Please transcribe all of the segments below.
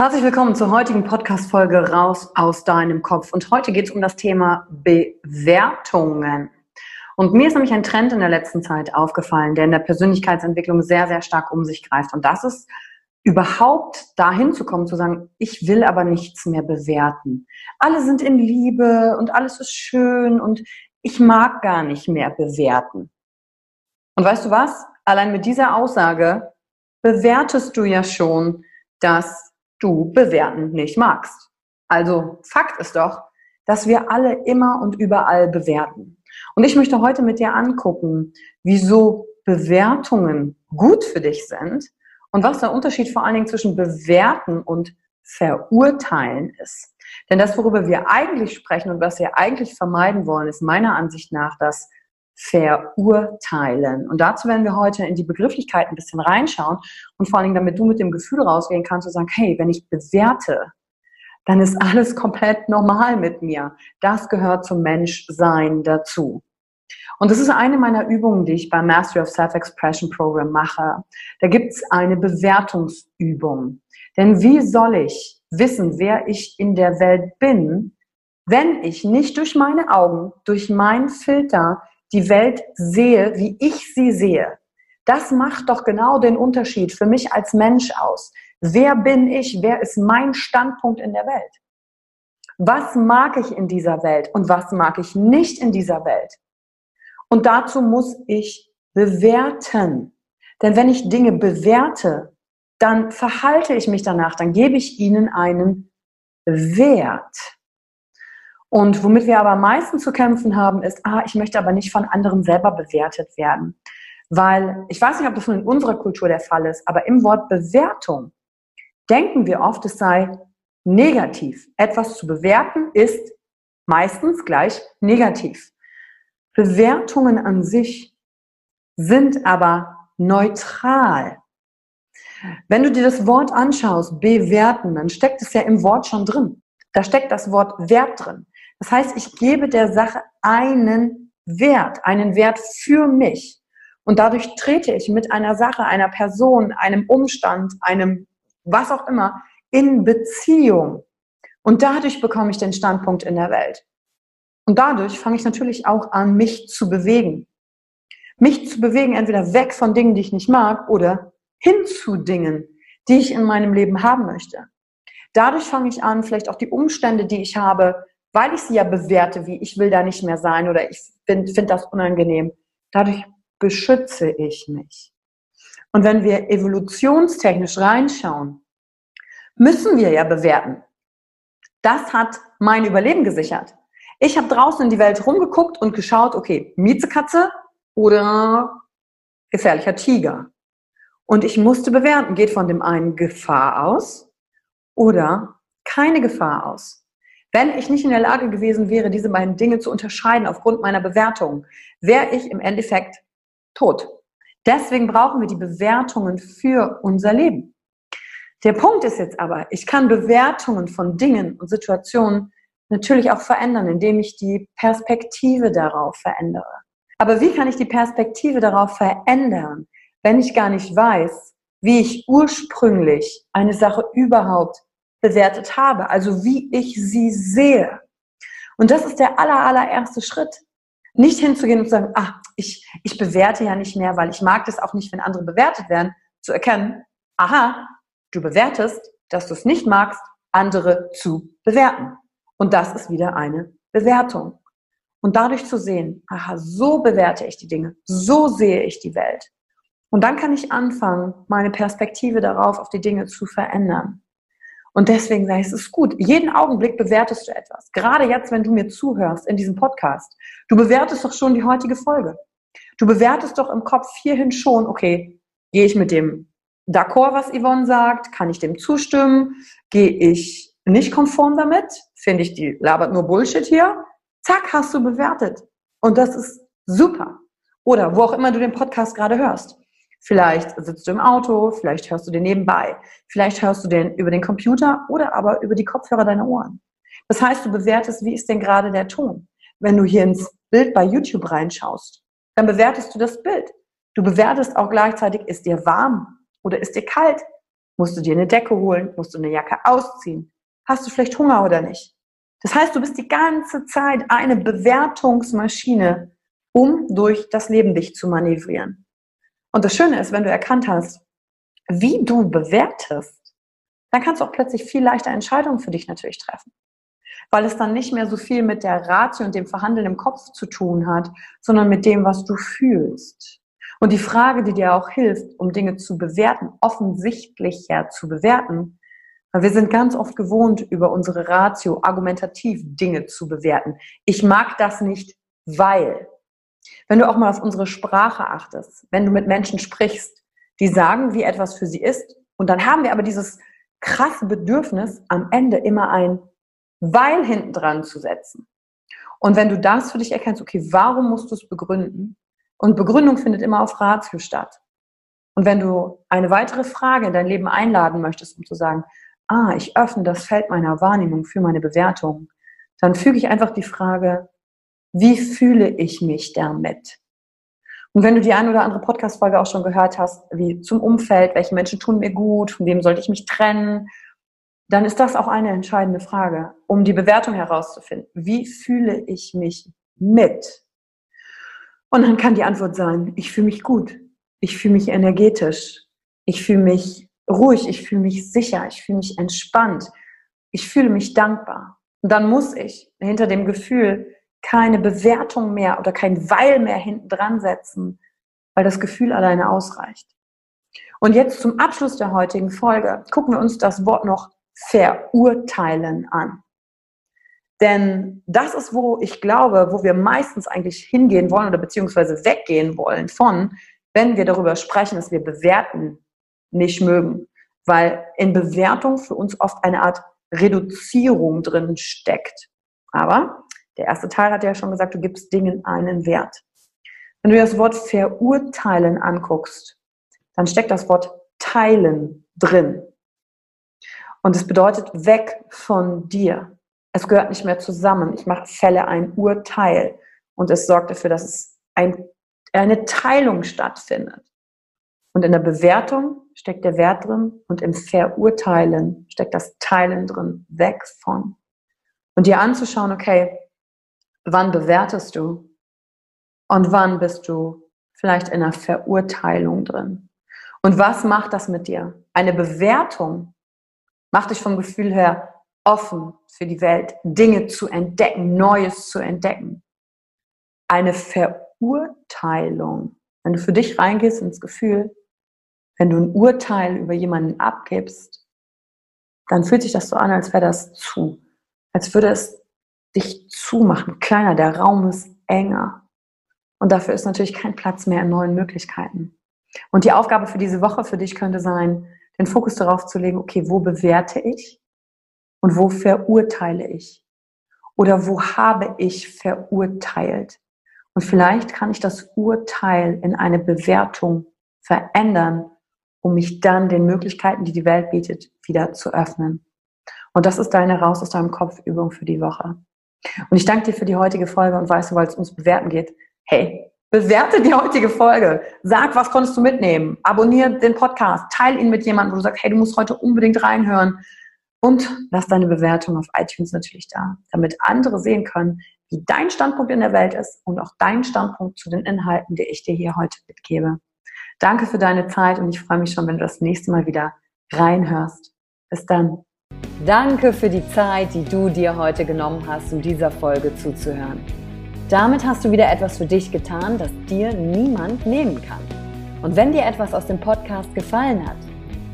Herzlich willkommen zur heutigen Podcast-Folge Raus aus deinem Kopf. Und heute geht es um das Thema Bewertungen. Und mir ist nämlich ein Trend in der letzten Zeit aufgefallen, der in der Persönlichkeitsentwicklung sehr, sehr stark um sich greift. Und das ist überhaupt dahin zu kommen, zu sagen, ich will aber nichts mehr bewerten. Alle sind in Liebe und alles ist schön und ich mag gar nicht mehr bewerten. Und weißt du was? Allein mit dieser Aussage bewertest du ja schon, dass du bewerten nicht magst. Also Fakt ist doch, dass wir alle immer und überall bewerten. Und ich möchte heute mit dir angucken, wieso Bewertungen gut für dich sind und was der Unterschied vor allen Dingen zwischen bewerten und verurteilen ist. Denn das, worüber wir eigentlich sprechen und was wir eigentlich vermeiden wollen, ist meiner Ansicht nach das verurteilen. Und dazu werden wir heute in die Begrifflichkeit ein bisschen reinschauen und vor allen Dingen, damit du mit dem Gefühl rausgehen kannst und sagen, hey, wenn ich bewerte, dann ist alles komplett normal mit mir. Das gehört zum Menschsein dazu. Und das ist eine meiner Übungen, die ich beim Mastery of Self-Expression Program mache. Da gibt's eine Bewertungsübung. Denn wie soll ich wissen, wer ich in der Welt bin, wenn ich nicht durch meine Augen, durch meinen Filter die Welt sehe, wie ich sie sehe. Das macht doch genau den Unterschied für mich als Mensch aus. Wer bin ich? Wer ist mein Standpunkt in der Welt? Was mag ich in dieser Welt und was mag ich nicht in dieser Welt? Und dazu muss ich bewerten. Denn wenn ich Dinge bewerte, dann verhalte ich mich danach, dann gebe ich ihnen einen Wert. Und womit wir aber am meisten zu kämpfen haben, ist, ah, ich möchte aber nicht von anderen selber bewertet werden. Weil ich weiß nicht, ob das nur in unserer Kultur der Fall ist, aber im Wort Bewertung denken wir oft, es sei negativ. Etwas zu bewerten ist meistens gleich negativ. Bewertungen an sich sind aber neutral. Wenn du dir das Wort anschaust, bewerten, dann steckt es ja im Wort schon drin. Da steckt das Wort Wert drin. Das heißt, ich gebe der Sache einen Wert, einen Wert für mich. Und dadurch trete ich mit einer Sache, einer Person, einem Umstand, einem was auch immer in Beziehung. Und dadurch bekomme ich den Standpunkt in der Welt. Und dadurch fange ich natürlich auch an, mich zu bewegen. mich zu bewegen, entweder weg von Dingen, die ich nicht mag, oder hin zu Dingen, die ich in meinem Leben haben möchte. Dadurch fange ich an, vielleicht auch die Umstände, die ich habe, weil ich sie ja bewerte, wie ich will da nicht mehr sein oder ich finde find das unangenehm. Dadurch beschütze ich mich. Und wenn wir evolutionstechnisch reinschauen, müssen wir ja bewerten. Das hat mein Überleben gesichert. Ich habe draußen in die Welt rumgeguckt und geschaut, okay, Miezekatze oder gefährlicher Tiger. Und ich musste bewerten, geht von dem einen Gefahr aus oder keine Gefahr aus. Wenn ich nicht in der Lage gewesen wäre, diese beiden Dinge zu unterscheiden aufgrund meiner Bewertung, wäre ich im Endeffekt tot. Deswegen brauchen wir die Bewertungen für unser Leben. Der Punkt ist jetzt aber, ich kann Bewertungen von Dingen und Situationen natürlich auch verändern, indem ich die Perspektive darauf verändere. Aber wie kann ich die Perspektive darauf verändern, wenn ich gar nicht weiß, wie ich ursprünglich eine Sache überhaupt bewertet habe, also wie ich sie sehe. Und das ist der aller, allererste Schritt. Nicht hinzugehen und zu sagen, ah, ich, ich bewerte ja nicht mehr, weil ich mag das auch nicht, wenn andere bewertet werden, zu erkennen, aha, du bewertest, dass du es nicht magst, andere zu bewerten. Und das ist wieder eine Bewertung. Und dadurch zu sehen, aha, so bewerte ich die Dinge, so sehe ich die Welt. Und dann kann ich anfangen, meine Perspektive darauf, auf die Dinge zu verändern. Und deswegen sage ich, es ist gut. Jeden Augenblick bewertest du etwas. Gerade jetzt, wenn du mir zuhörst in diesem Podcast. Du bewertest doch schon die heutige Folge. Du bewertest doch im Kopf hierhin schon, okay, gehe ich mit dem d'accord, was Yvonne sagt? Kann ich dem zustimmen? Gehe ich nicht konform damit? Finde ich, die labert nur Bullshit hier? Zack, hast du bewertet. Und das ist super. Oder wo auch immer du den Podcast gerade hörst. Vielleicht sitzt du im Auto, vielleicht hörst du den nebenbei, vielleicht hörst du den über den Computer oder aber über die Kopfhörer deiner Ohren. Das heißt, du bewertest, wie ist denn gerade der Ton. Wenn du hier ins Bild bei YouTube reinschaust, dann bewertest du das Bild. Du bewertest auch gleichzeitig, ist dir warm oder ist dir kalt? Musst du dir eine Decke holen? Musst du eine Jacke ausziehen? Hast du vielleicht Hunger oder nicht? Das heißt, du bist die ganze Zeit eine Bewertungsmaschine, um durch das Leben dich zu manövrieren. Und das Schöne ist, wenn du erkannt hast, wie du bewertest, dann kannst du auch plötzlich viel leichter Entscheidungen für dich natürlich treffen. Weil es dann nicht mehr so viel mit der Ratio und dem Verhandeln im Kopf zu tun hat, sondern mit dem, was du fühlst. Und die Frage, die dir auch hilft, um Dinge zu bewerten, offensichtlicher zu bewerten, weil wir sind ganz oft gewohnt, über unsere Ratio argumentativ Dinge zu bewerten. Ich mag das nicht, weil. Wenn du auch mal auf unsere Sprache achtest, wenn du mit Menschen sprichst, die sagen, wie etwas für sie ist, und dann haben wir aber dieses krasse Bedürfnis, am Ende immer ein Weil hinten dran zu setzen. Und wenn du das für dich erkennst, okay, warum musst du es begründen? Und Begründung findet immer auf Ratio statt. Und wenn du eine weitere Frage in dein Leben einladen möchtest, um zu sagen, ah, ich öffne das Feld meiner Wahrnehmung für meine Bewertung, dann füge ich einfach die Frage, wie fühle ich mich damit? Und wenn du die ein oder andere Podcast-Folge auch schon gehört hast, wie zum Umfeld, welche Menschen tun mir gut, von wem sollte ich mich trennen, dann ist das auch eine entscheidende Frage, um die Bewertung herauszufinden. Wie fühle ich mich mit? Und dann kann die Antwort sein, ich fühle mich gut, ich fühle mich energetisch, ich fühle mich ruhig, ich fühle mich sicher, ich fühle mich entspannt, ich fühle mich dankbar. Und dann muss ich hinter dem Gefühl keine Bewertung mehr oder kein Weil mehr hinten dran setzen, weil das Gefühl alleine ausreicht. Und jetzt zum Abschluss der heutigen Folge gucken wir uns das Wort noch verurteilen an. Denn das ist, wo ich glaube, wo wir meistens eigentlich hingehen wollen oder beziehungsweise weggehen wollen von, wenn wir darüber sprechen, dass wir bewerten nicht mögen. Weil in Bewertung für uns oft eine Art Reduzierung drin steckt. Aber der erste Teil hat ja schon gesagt, du gibst Dingen einen Wert. Wenn du das Wort verurteilen anguckst, dann steckt das Wort teilen drin. Und es bedeutet weg von dir. Es gehört nicht mehr zusammen. Ich mache Fälle ein Urteil. Und es sorgt dafür, dass es ein, eine Teilung stattfindet. Und in der Bewertung steckt der Wert drin und im Verurteilen steckt das Teilen drin, weg von. Und dir anzuschauen, okay, wann bewertest du und wann bist du vielleicht in einer Verurteilung drin. Und was macht das mit dir? Eine Bewertung macht dich vom Gefühl her offen für die Welt, Dinge zu entdecken, Neues zu entdecken. Eine Verurteilung, wenn du für dich reingehst ins Gefühl, wenn du ein Urteil über jemanden abgibst, dann fühlt sich das so an, als wäre das zu, als würde es dich zumachen, kleiner, der Raum ist enger. Und dafür ist natürlich kein Platz mehr in neuen Möglichkeiten. Und die Aufgabe für diese Woche für dich könnte sein, den Fokus darauf zu legen, okay, wo bewerte ich und wo verurteile ich? Oder wo habe ich verurteilt? Und vielleicht kann ich das Urteil in eine Bewertung verändern, um mich dann den Möglichkeiten, die die Welt bietet, wieder zu öffnen. Und das ist deine Raus aus deinem Kopf Übung für die Woche. Und ich danke dir für die heutige Folge und weißt du, weil es ums Bewerten geht, hey, bewerte die heutige Folge. Sag, was konntest du mitnehmen? Abonniere den Podcast. Teil ihn mit jemandem, wo du sagst, hey, du musst heute unbedingt reinhören. Und lass deine Bewertung auf iTunes natürlich da, damit andere sehen können, wie dein Standpunkt in der Welt ist und auch dein Standpunkt zu den Inhalten, die ich dir hier heute mitgebe. Danke für deine Zeit und ich freue mich schon, wenn du das nächste Mal wieder reinhörst. Bis dann. Danke für die Zeit, die du dir heute genommen hast, um dieser Folge zuzuhören. Damit hast du wieder etwas für dich getan, das dir niemand nehmen kann. Und wenn dir etwas aus dem Podcast gefallen hat,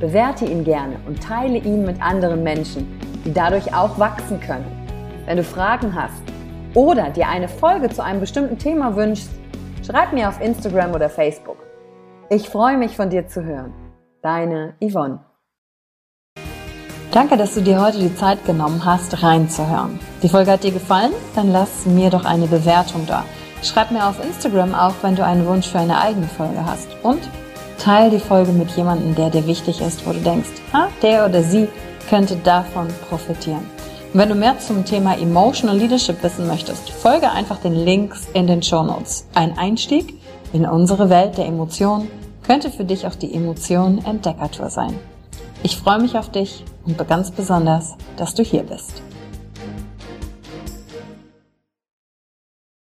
bewerte ihn gerne und teile ihn mit anderen Menschen, die dadurch auch wachsen können. Wenn du Fragen hast oder dir eine Folge zu einem bestimmten Thema wünschst, schreib mir auf Instagram oder Facebook. Ich freue mich von dir zu hören. Deine Yvonne. Danke, dass du dir heute die Zeit genommen hast, reinzuhören. Die Folge hat dir gefallen? Dann lass mir doch eine Bewertung da. Schreib mir auf Instagram auch, wenn du einen Wunsch für eine eigene Folge hast. Und teile die Folge mit jemandem, der dir wichtig ist, wo du denkst, ah, der oder sie könnte davon profitieren. Und wenn du mehr zum Thema Emotional Leadership wissen möchtest, folge einfach den Links in den Show Notes. Ein Einstieg in unsere Welt der Emotionen könnte für dich auch die Emotion Entdeckertour sein. Ich freue mich auf dich und ganz besonders, dass du hier bist.